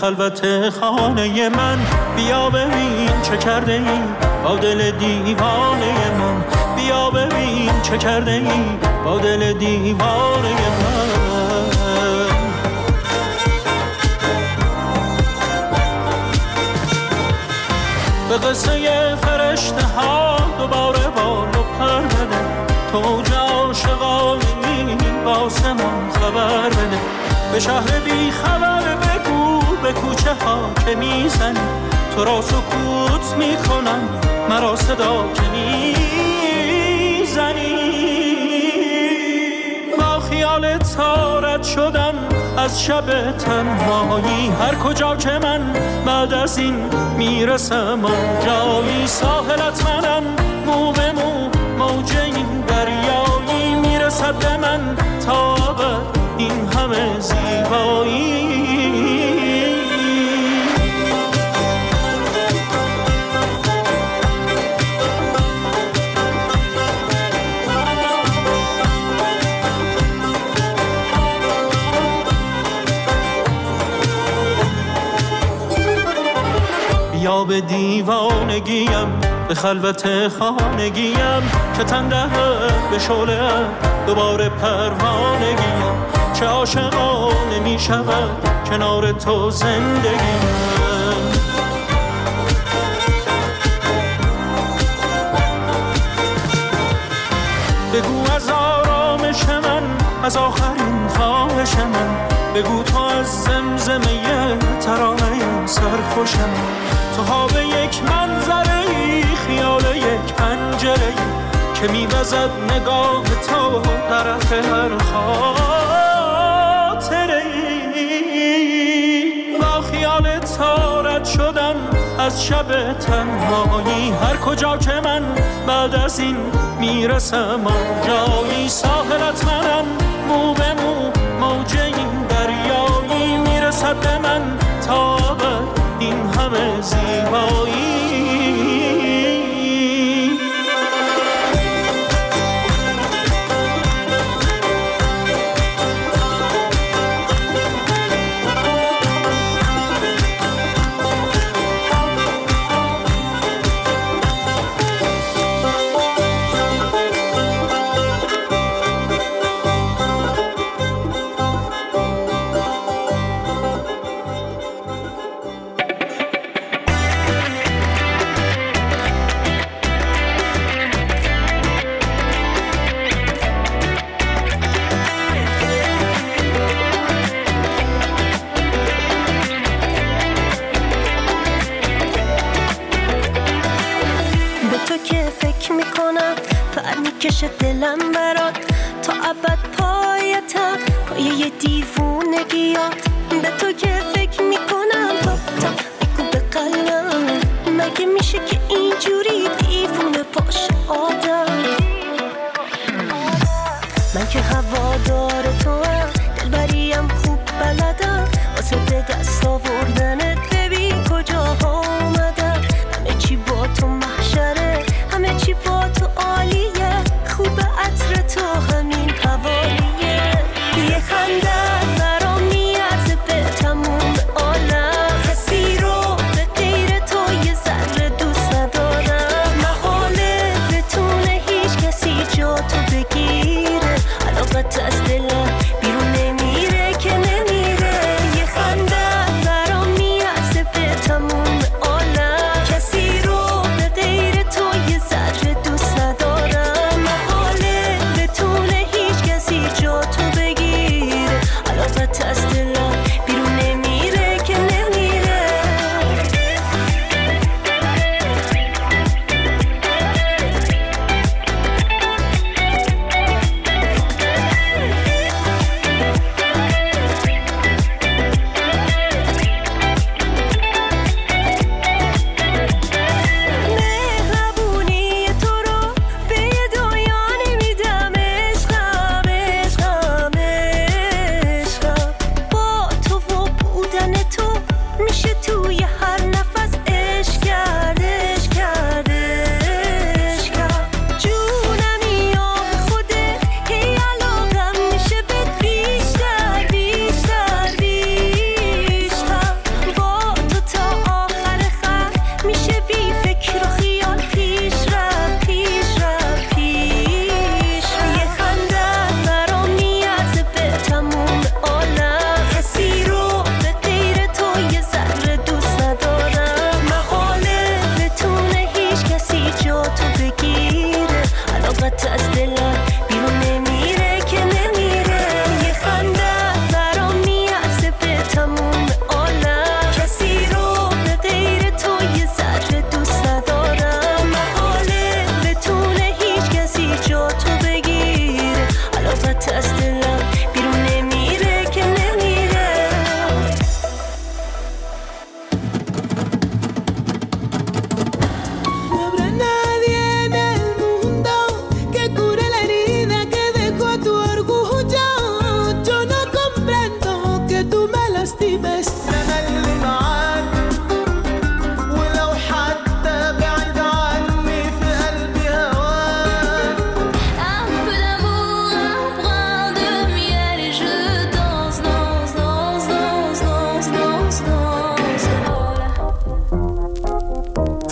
خلوت خانه من. بیا ببین چه کرده ای با دل دیوانه من. بیا ببین چه کرده ای با دل دیوانه من. به قصه فرشته ها دوباره پر بده تو عاشقانی واسه من خبر بده. به شهر بی خبر بگو به کوچه ها که می‌زنی. تو را سکوت می‌کنم مرا صدا که می‌زنی. با خیال تارت شدم از شب تنهایی. هر کجا که من بعد از این می‌رسم آنجایی ساحلت منم. مو به مو موج این دریایی می‌رسد به من تا به دیوانگیم به خلوت خانگیم. که تنده به شوله دوباره پروانگیم. چه عاشقانه می شود کنار تو زندگیم. بگو از آرامش من از آخرین خواهش من. بگو تو از زمزمه ترانه سرخوشم. تو خواب یک منظره خیال یک پنجره که میوزد نگاه تو طرف هر خاطره با خیال تارت شدم از شب تنهایی. هر کجا که من بعد از این می‌رسم آنجایی ساحلت منم مو به مو موج این دریایی می‌رسد به من. تا این همه زیبایی.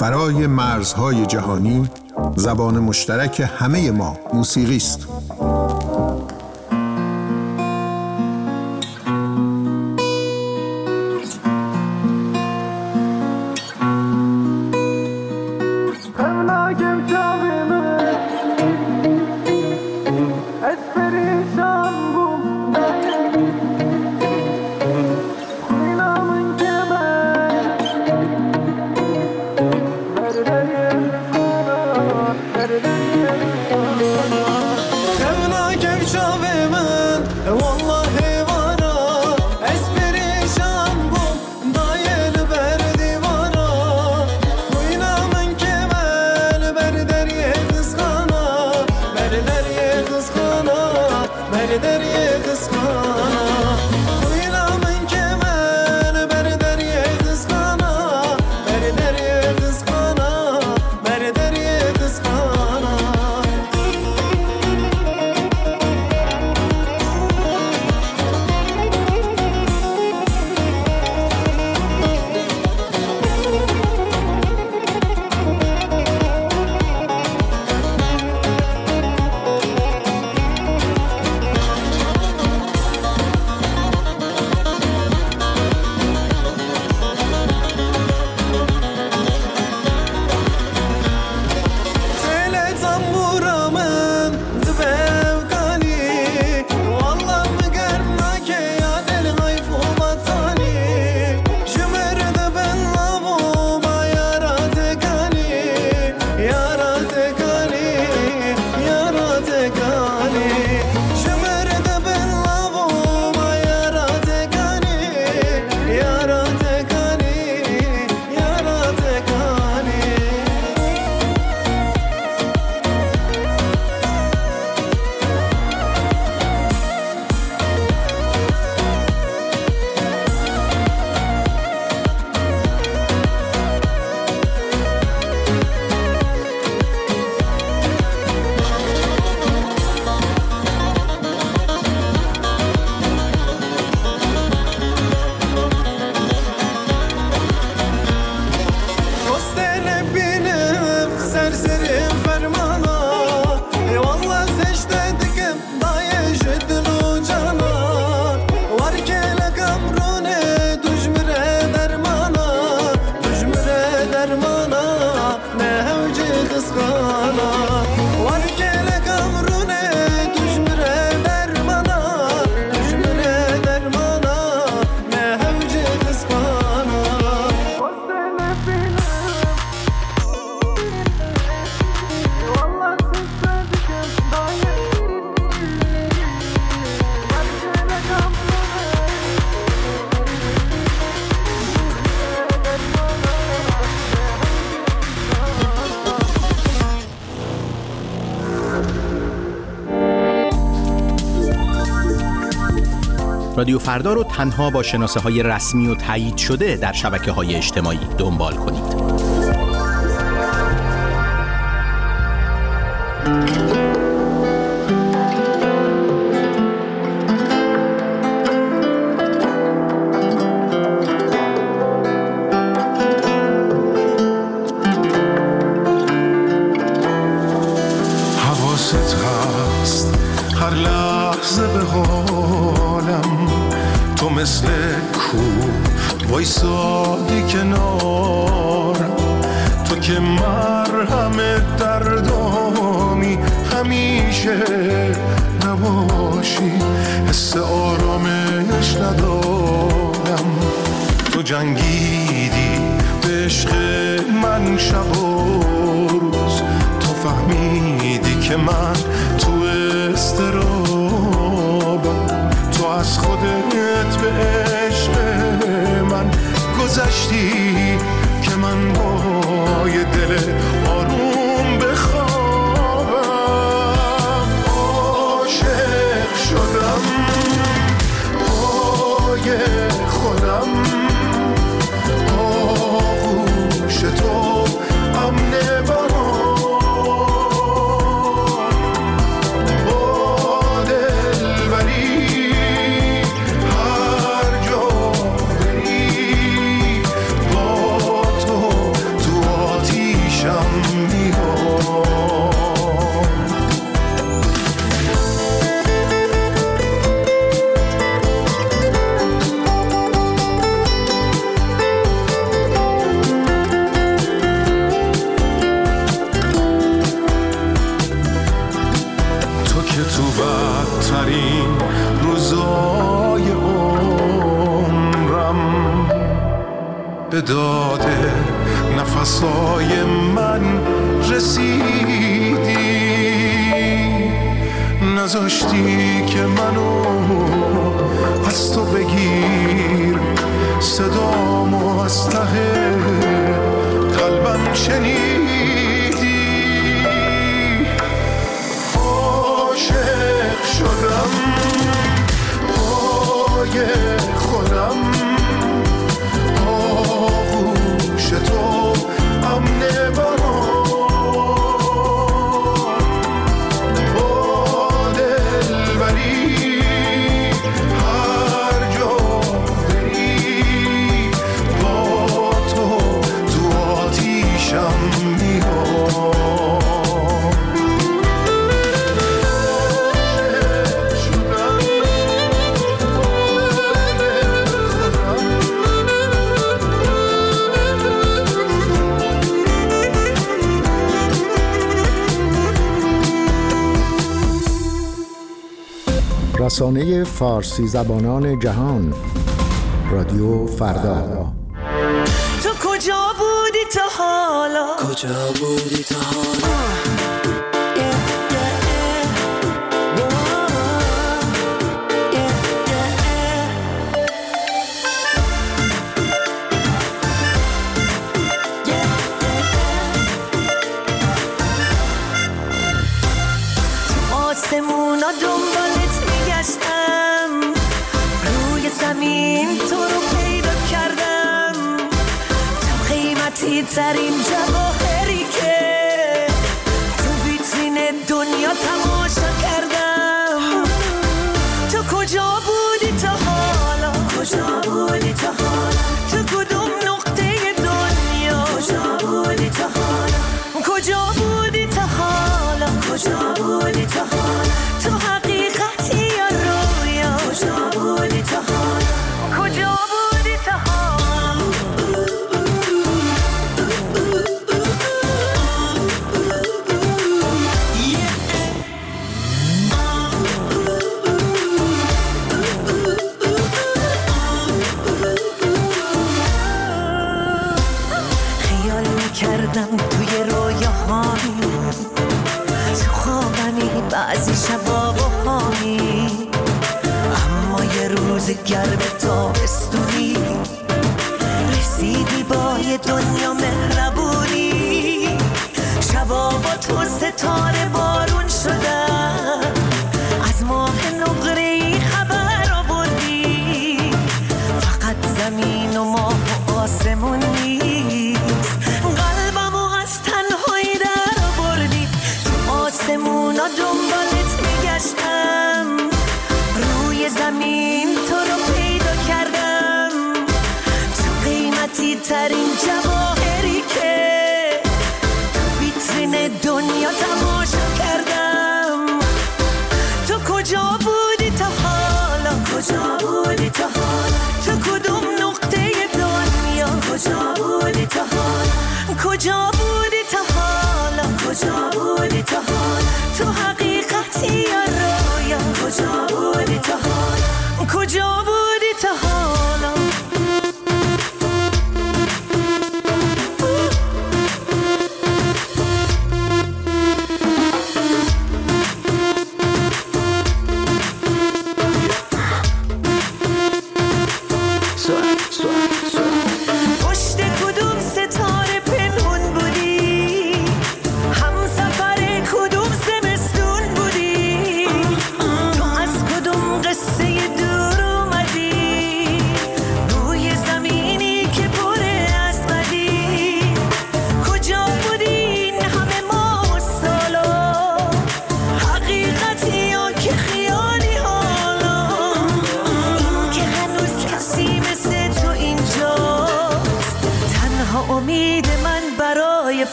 فرای مرزهای جهانی زبان مشترک همه ما موسیقی است. رادیو فردا رو تنها با شناسه های رسمی و تایید شده در شبکه های اجتماعی دنبال کنید. رسانه فارسی زبانان جهان رادیو فردا. تو کجا بودی تا حالا؟ کجا بودی تا حالا؟ that in just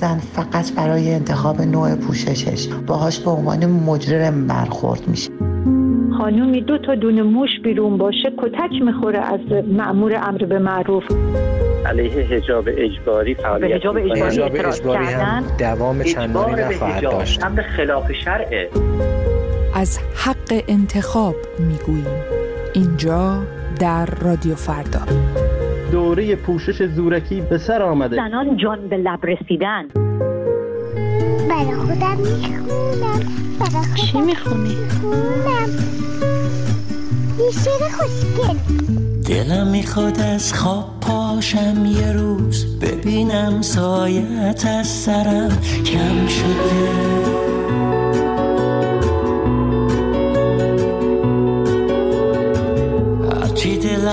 زن فقط برای انتخاب نوع پوششش. باهاش به عنوان مجرم برخورد میشه. خانومی دو تا دونه موش بیرون باشه کتک می‌خوره از مأمور امر به معروف. علیه حجاب اجباری فعالیت به حجاب. اجباری حجاب اجباری هم دوام چندانی اجبار به نخواهد حجاب داشت. امر خلاف شرعه از حق انتخاب می‌گوییم. اینجا در رادیو فردا. دوره پوشش زورکی به سر آمده. زنان جان به لب رسیدن. برای خودم می‌خونم. برای چی می‌خونی؟ یه شعر خوشگل. دلم می‌خواد از خواب پاشم یه روز ببینم سایت از سرم کم شده.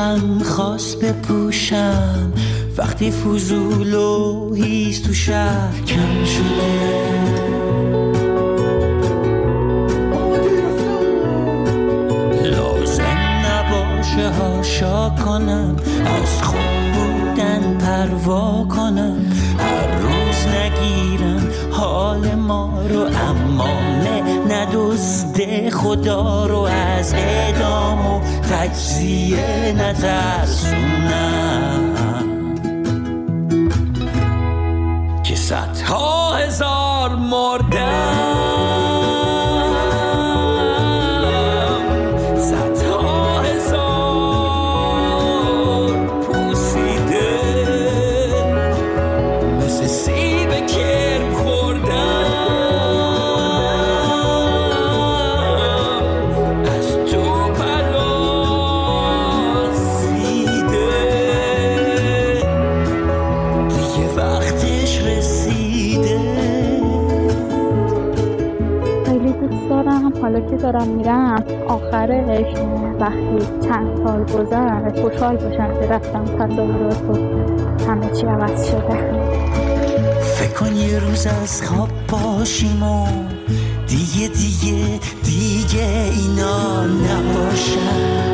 دلم خواست بپوشم. وقتی فضول و هیز تو شهر کم شده. هاشا کنم. از خوب بودن پروا کنم. خدا رو از اعدام و تجزیه نترسونم. دارم میرم آخرش وقتی چند سال گذشت خوشحال باشم که رفتم تصاویرات و همه چی عوض شده. فکر کن یه روز از خواب باشیم و دیگه دیگه دیگه اینا نباشن.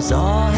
gió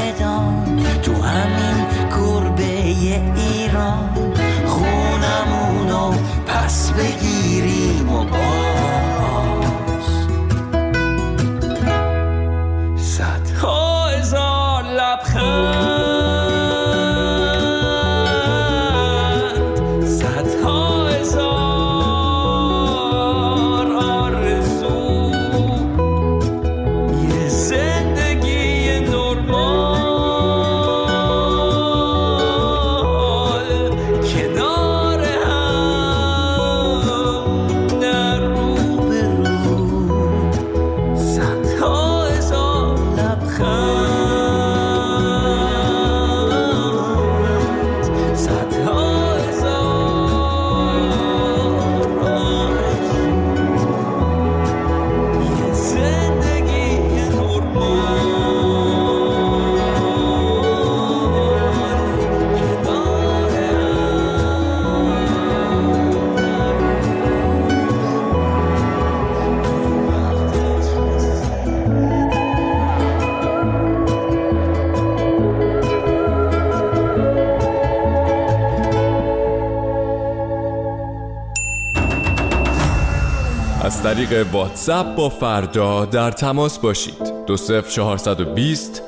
طریق واتساپ با فردا در تماس باشید. دو صفر چهارصد و بیست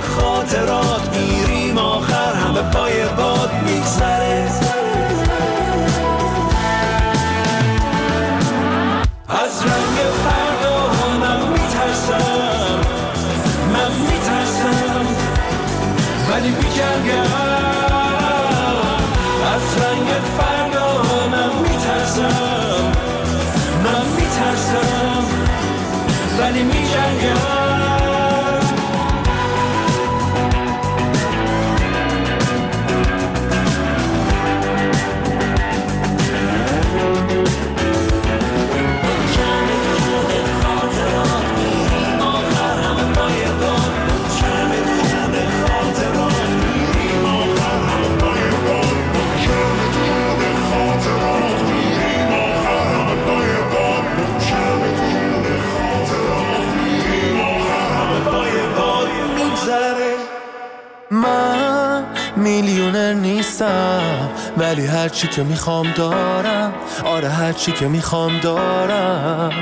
خاطرات ولی هرچی که می‌خوام دارم. آره هرچی که می‌خوام دارم.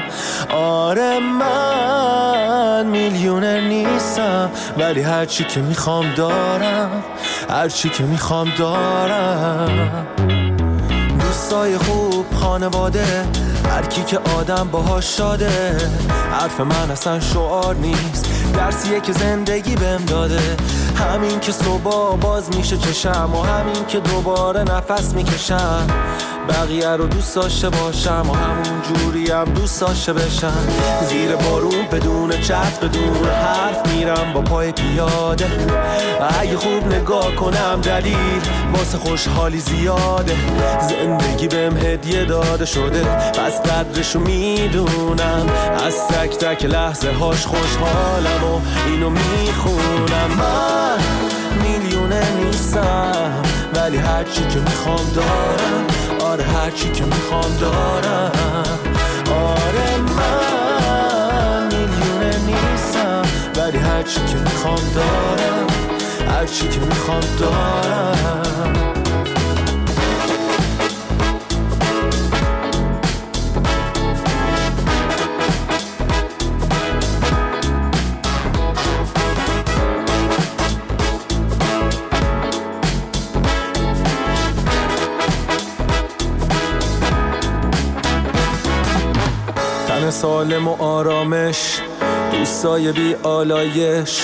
آره من میلیونر نیستم. ولی هرچی که می‌خوام دارم. هرچی که می‌خوام دارم. دوستای خوب خانواده. هر کی که آدم باهاش شاده. حرف من اصلا شعار نیست. درسیه که زندگی بهم داده. همین که صبح باز میشه چشم و همین که دوباره نفس می‌کشم. بقیه رو دوست داشته باشم و همون جوری هم دوست داشته بشم. زیر بارون بدون چت بدون حرف میرم با پای پیاده. اگه خوب نگاه کنم دلیل واسه خوشحالی زیاده. زندگی بهم هدیه داده شده پس قدرشو می‌دونم. از تک تک لحظه هاش خوشحالم و اینو می‌خونم. من میلیونه نیستم ولی هرچی که می‌خوام دارم. آره هرچی که می‌خوام دارم. آره من میلیونه نیستم ولی هرچی که می‌خوام دارم هرچی که می‌خوام دارم. سالم و آرامش دوستای بی آلایش.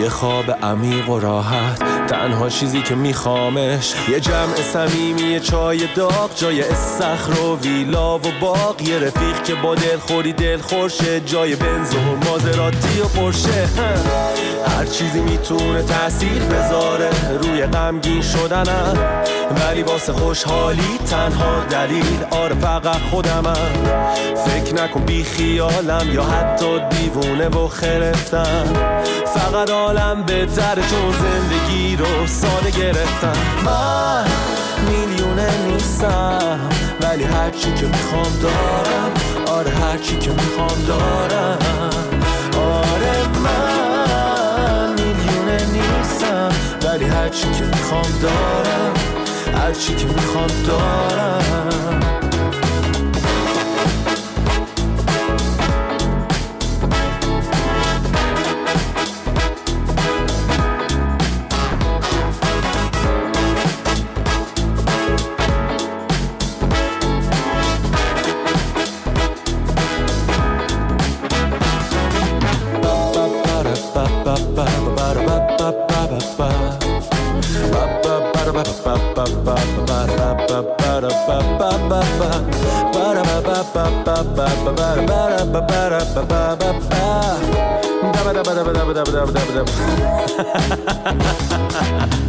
یه خواب عمیق و راحت تنها چیزی که میخوامش. یه جمع صمیمی چای داغ جای استخر و ویلا و باغ. یه رفیق که با دلخوری دل خورشه جای بنز و مازراتی و پرشه. هر چیزی می‌تونه تاثیر بذاره. روی غمگین شدنم ولی واسه خوشحالی تنها دلیل. آره فقط خودمم. فکر نکن بی خیالم یا حتی دیوونه و خرفتم. فقط عالم بهتره چون زندگی رو ساده گرفتم. من میلیونه نیستم ولی هرچی که می‌خوام دارم. آره هرچی که می‌خوام دارم. هرچی که می‌خوام دارم هرچی که می‌خوام دارم.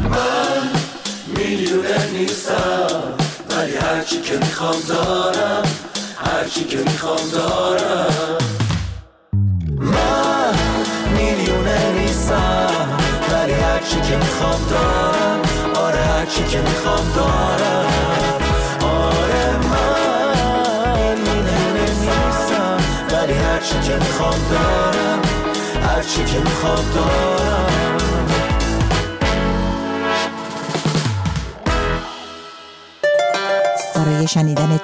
من میلیونه نیستم ولی هرچی که می‌خوام دارم هرچی که می‌خوام دارم.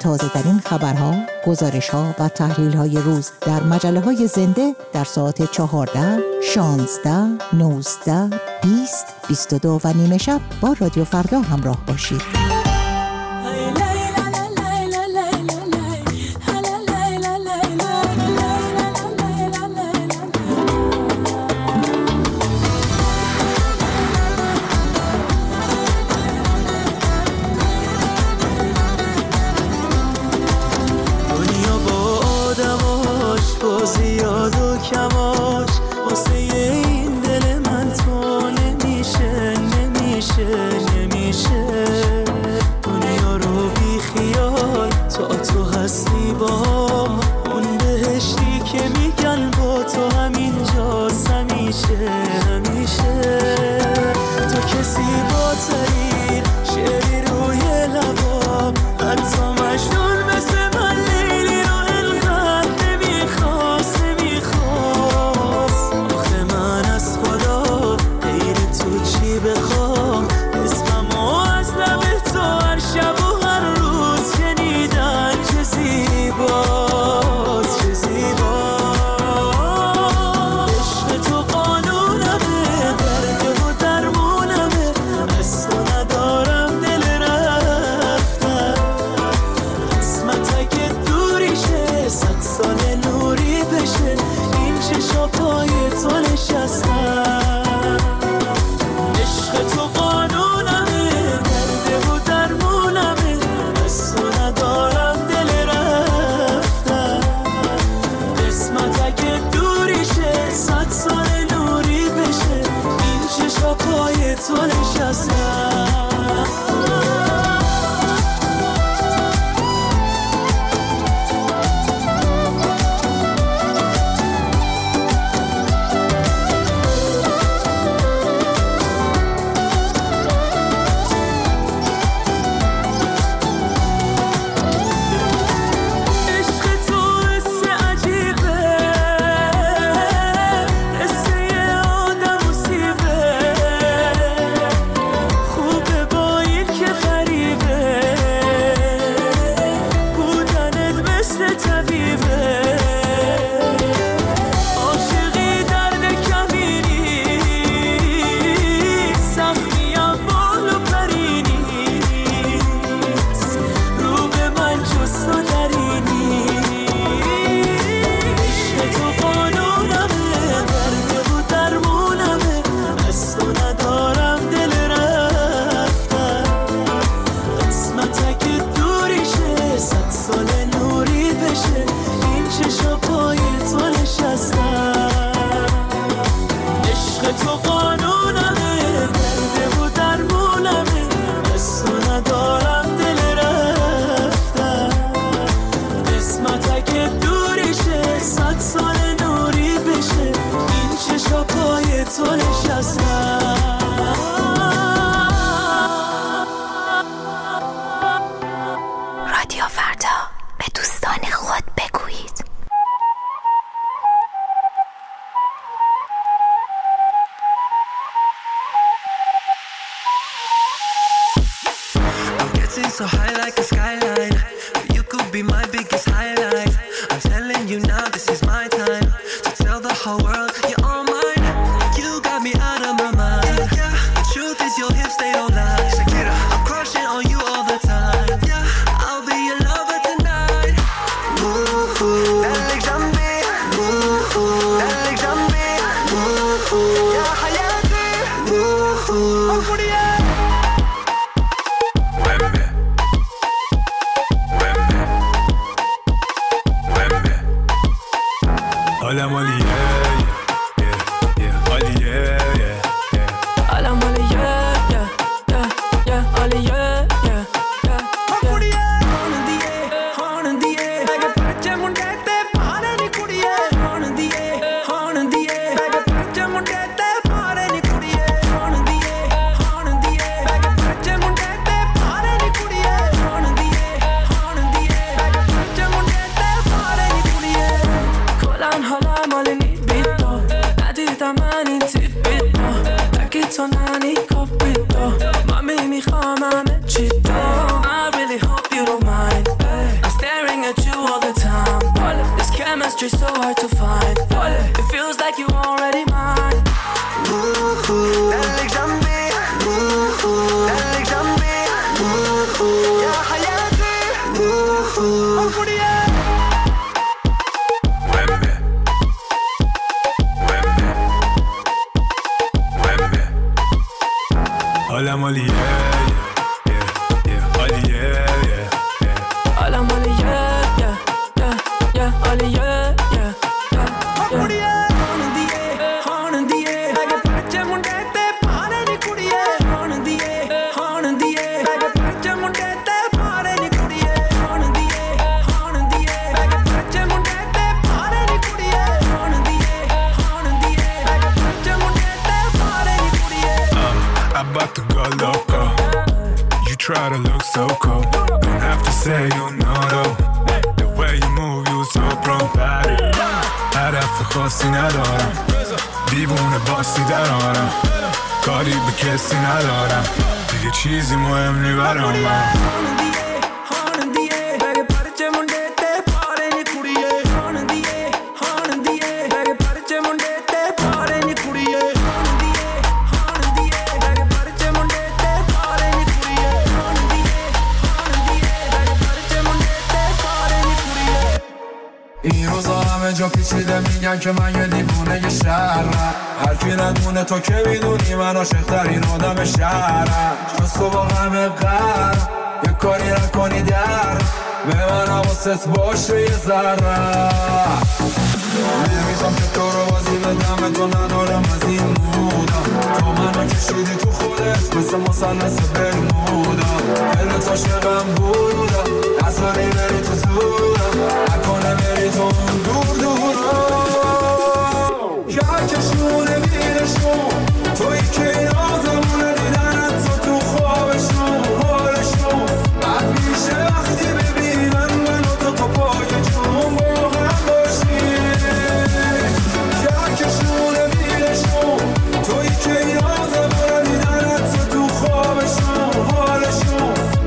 تازه این خبرها، گزارش ها و تحلیل های روز در مجله های زنده در ساعت 14, 16, 19, 20, 22 و نیمه شب با رادیو فردا همراه باشید. so high like a skyline. You could be my yeah, yeah, yeah, yeah, yeah, yeah. All I wanna خاصی ندارم. دیوونه باسی درارم. کاری به کسی ندارم. دیگه چیزی مهم نی برام. من میگن که من یه دیوونه یه شهرم. هر کی ندونه تو که می‌دونی؟ من عاشق ترین آدم شهرم. جز تو با همه قرم یه کاری نکنی در. به من حواست باشه یه ذرم نمی‌خوام که تو رو بازی بدم تو ندارم از این مودم تو منو کشیدی تو خودت مثل مسلس برمودم دل تو شقم بودم نزاری بری تو زودم نکنه بری تو دور دورم. تو ایستین از اونم نه ناز تو بعد یه وقتی ببینم منم تو تو کوچه چون موقع خاصی چاتشول میlesson تو ایستین از اونم نه ناز تو خوابش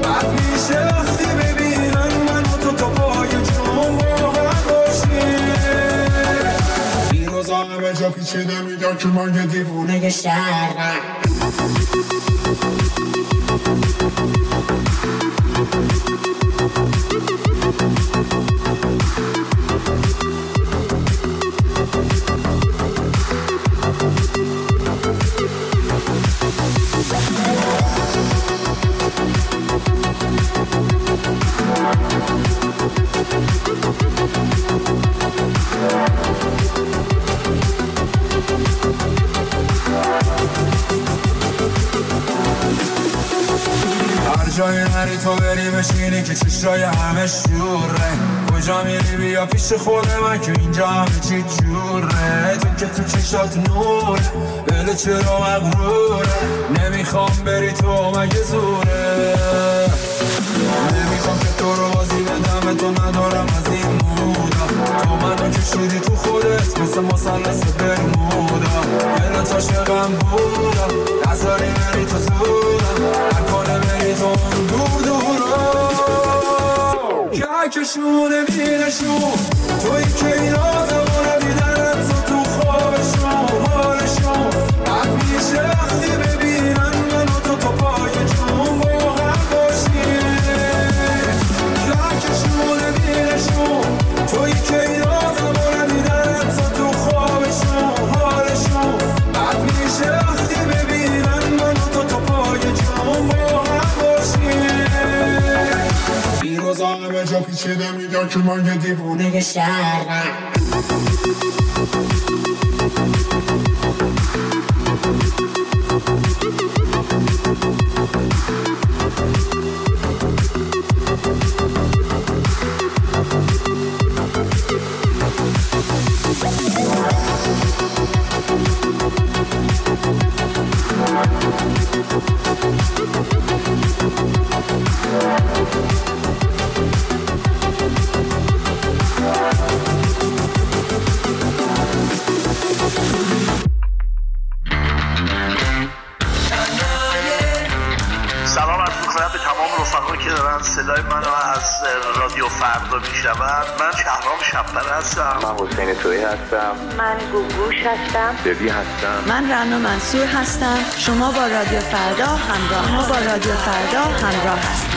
بعد یه وقتی ببینم منم تو تو کوچه چون موقع خاصی ونس اورنج اوکی چیلن می چرا مغروره نمی‌خوام بری تو مگه زوره؟ نمی‌خوام که تو رو بازی بدم تو ندارم از این مودا. تو منو کشیدی تو خودت مثل مسلس برمودا. بلا تا شقم بودم نظری بری تو زودم. نکنه بری تو دور دورا که کشونه بینشون توی که این هستم ببی هستم. من رنا منصور هستم. شما با رادیو فردا همراه ما با رادیو فردا همراه هستید.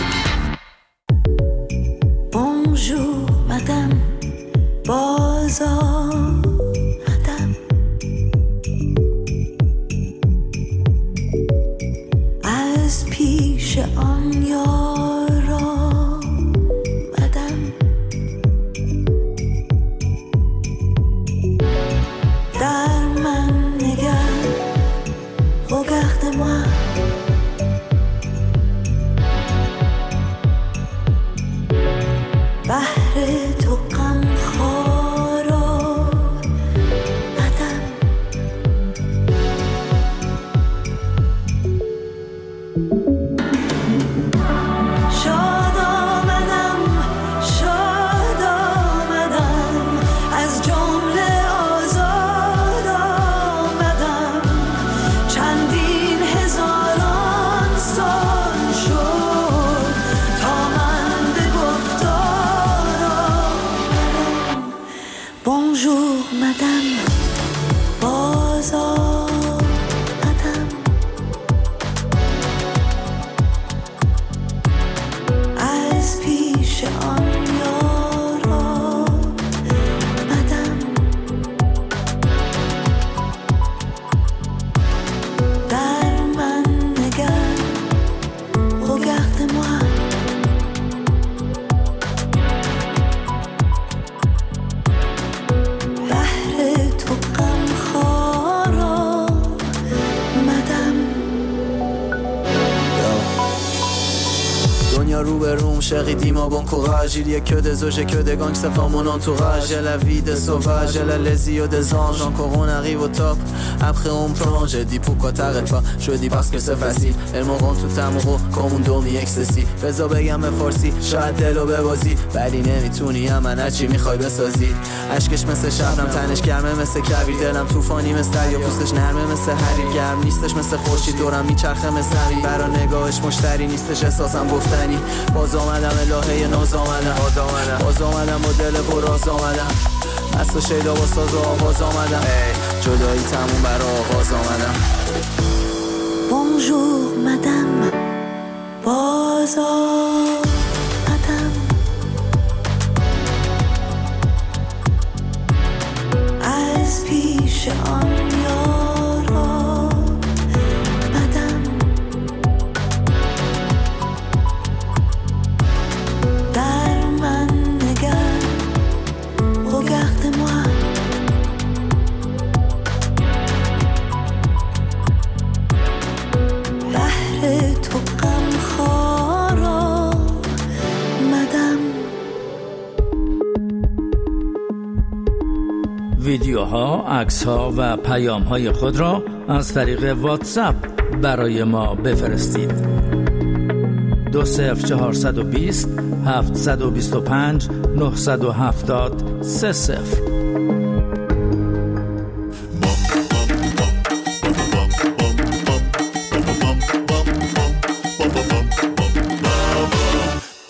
tragédie a que des OG, que des gangsters dans mon entourage J'ai la vie des sauvages, j'ai la les yeux des anges Encore on arrive au top, après on plonge J'ai dit pourquoi t'arrêtes pas, je dis parce que c'est facile Elles m'auront tout amoureux comme اون دنیا اکسسی بزا بگم فارسی شاید دلو ببازی ولی نمی‌تونی هم من هرچی می‌خوای بسازی اشکش مثل شبنم تنش گرمه مثل کویر دلم طوفانی مثل یا پوستش نرمه مثل حریر گرم نیستش مثل خورشید دورم میچرخه مثل برا نگاهش مشتری نیستش احساسم گفتنی باز آمدم الهه ناز آمدم. باز آمدم با دل پر راز آمدم. از تو شیدا با ساز و آواز آمدم. جدایی تموم برا آغاز آمدم. Bonjour madame باز آمدم. از پیش آن ویدیوها، عکس‌ها و پیام‌های خود را از طریق واتساپ برای ما بفرستید. دو صفر چهارصد و بیست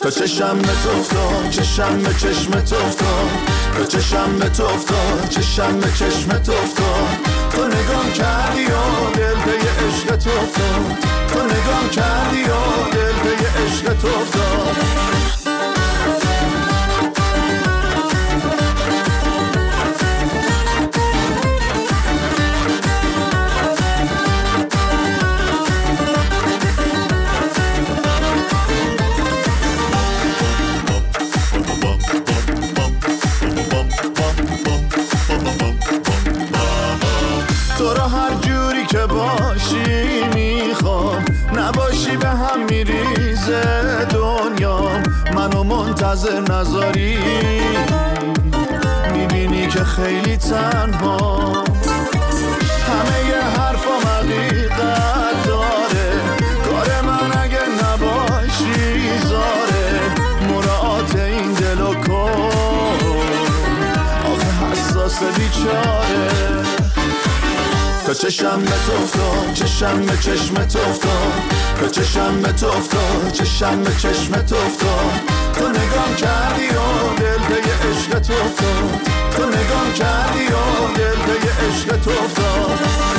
تا چشم به تو افتاد چشم به چشم تو افتاد. تا چشم به تو افتاد چشم به چشم تو افتاد. تو نگام کردی و دل به عشق تو افتاد. تو نگام کردی و دل به عشق تو افتاد. چشم به تو افتاد چشم به چشم تو افتاد. تا چشم به تو افتاد چشم به چشم تو افتاد. تو نگام کردی و دل به عشق تو افتاد. تو نگام کردی و دل به عشق تو افتاد.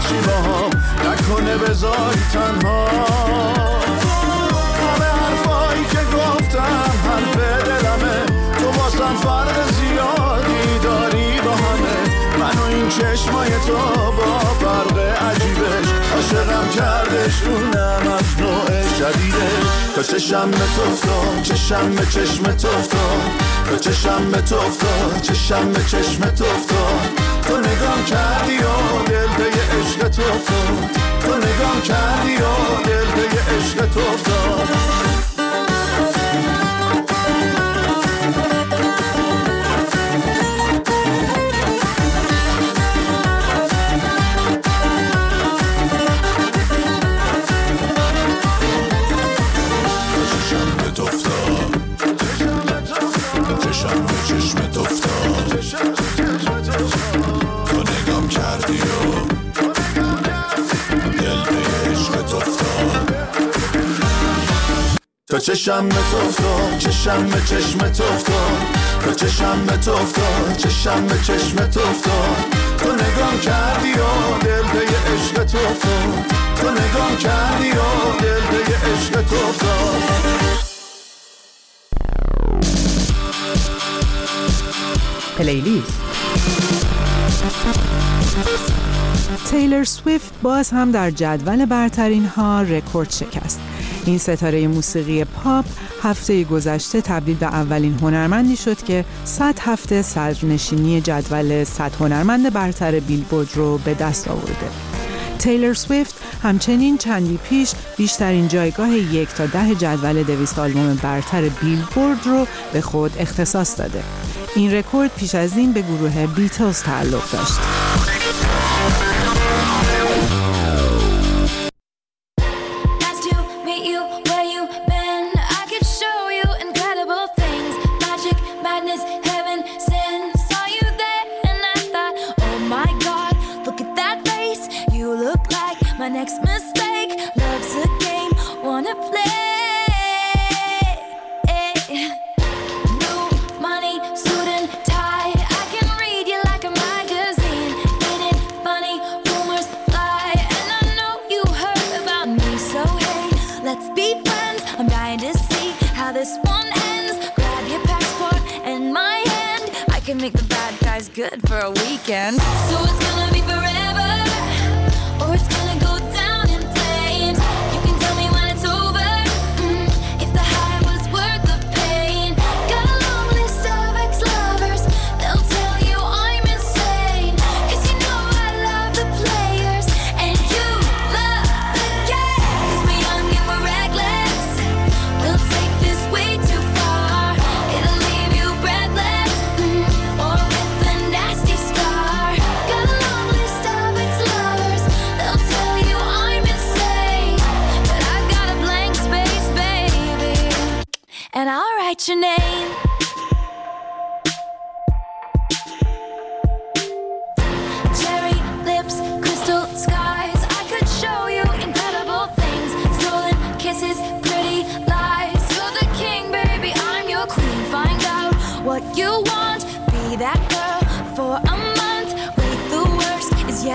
تو بچی با هم نکنه بذاری تنها. همه حرفایی که گفتم حرف دلمه. تو واسم فرق زیادی داری با همه. من و این چشمای تو با فرق عجیبش. عاشقم کردش اونم از نوع جدیدش تا چشم به تو چشم به چشم تو تا چشم به تو افتاد چشم به چشم تو افتاد. تو نگام کردی و دل به عشق تو افتاد. تو نگام کردی و دل به عشق تو افتاد. تا چشم تو افتاد چشم به چشم تو افتاد تا چشم تو افتاد چشم به چشم تو افتاد. تو نگام کردی و دل به عشق تو افتاد. تو نگام کردی و دل به عشق تو افتاد. پلیلیست. تیلر سویفت باز هم در جدول برترین ها رکورد شکست. این ستاره موسیقی پاپ هفته گذشته تبدیل به اولین هنرمندی شد که 100 هفته صدرنشینی جدول 100 هنرمند برتر بیلبورد رو به دست آورده. تیلر سویفت همچنین چندی پیش بیشترین جایگاه یک تا ده جدول دویست آلبوم برتر بیلبورد رو به خود اختصاص داده. این رکورد پیش از این به گروه بیتلز تعلق داشت.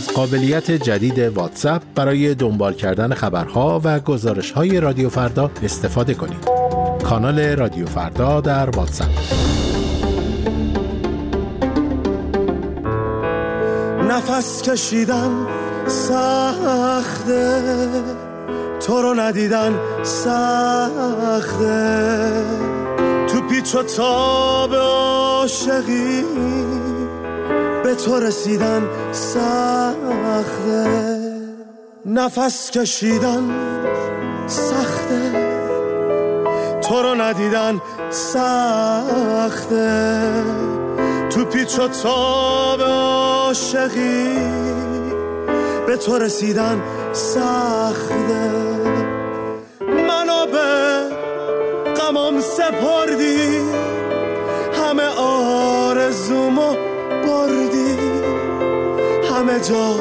از قابلیت جدید واتساپ برای دنبال کردن خبرها و گزارش های رادیو فردا استفاده کنید. کانال رادیو فردا در واتساپ. نفس کشیدن سخته. تو رو ندیدن سخته. تو پیچ و تاب عاشقی. به تو رسیدن سخته. نفس کشیدن سخته. تو رو ندیدن سخته. تو پیچ و تاب عاشقی. به تو رسیدن سخته. منو به غمم سپردی. همه جا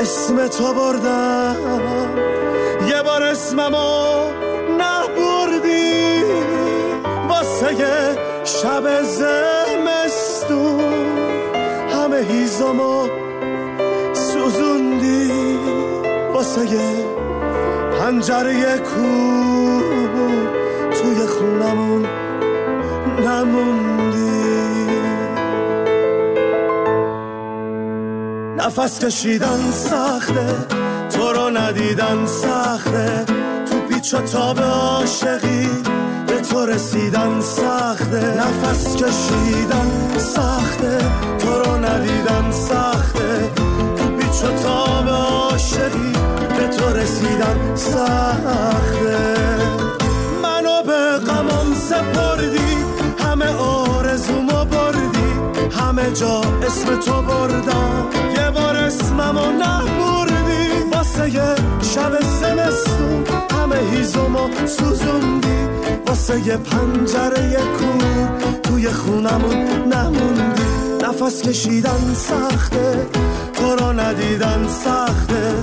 اسم تو بردم. یه بار اسممو نبردی. واسه شب زمستون همه هیزمو سوزوندی. واسه پنجره کو توی خونمون نموندی. نفس کشیدن سخته. تو رو ندیدن سخته. تو پیچ و تاب عاشقی. به تو رسیدن سخته. نفس کشیدن سخته. تو رو ندیدن سخته. تو پیچ و تاب عاشقی. به تو رسیدن سخته. منو به غمم سپردی. همه آرزومو بردی. همه جا اسم تو بردم. یه بار اسممو نبردی واسه یه شب زمستون همه هیزمو سوزوندی. واسه یه پنجره کور توی خونمون نموندی. نفس کشیدن سخته تو رو ندیدن سخته.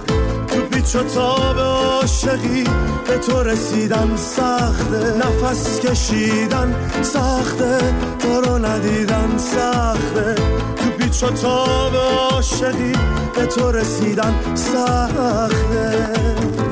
تو پیچ و تاب عاشقی به تو رسیدن سخته. نفس کشیدن سخته تو رو ندیدن سخته. پیچ و تاب عاشقی به تو رسیدن سخته.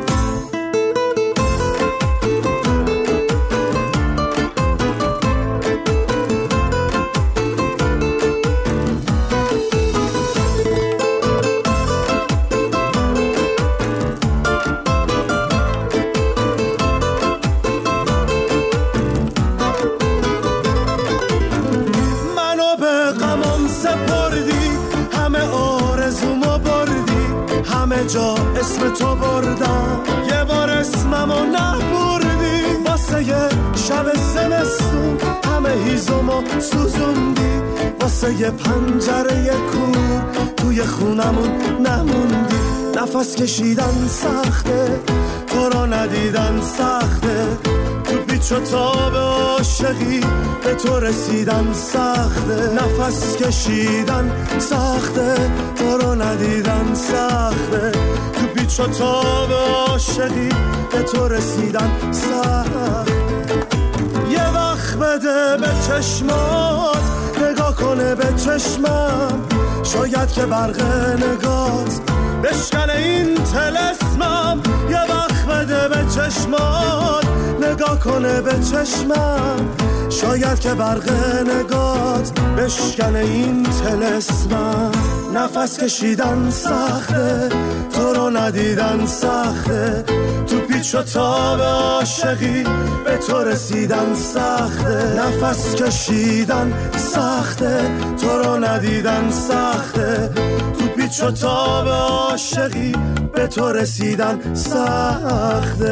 همه جا اسم تو بردم. یه بار اسممو نبردی واسه یه شب زمستون همه هیزمو سوزوندی. واسه یه پنجره کور توی خونمون نموندی. نفس کشیدن سخته تو را ندیدن سخته. تو پیچ و تاب عاشقی به تو رسیدن سخته. نفس کشیدن سخته تو را ندیدن سخته. تو پیچ و تاب عاشقی به تو رسیدن سخته. یه وقت بده به چشمات نگاه کنه به چشمم. شاید که برق نگات. بشکنه این تلسمم یه وقت بده به چشمات نگاه کنه به چشمم. شاید که برق نگات بشکنه این تلسمم نفس کشیدن سخته تو رو ندیدن سخته. تو پیچ و تاب عاشقی به تو رسیدن سخته. نفس کشیدن سخته تو رو ندیدن سخته. تو پیچ و تاب عاشقی به تو رسیدن سخته.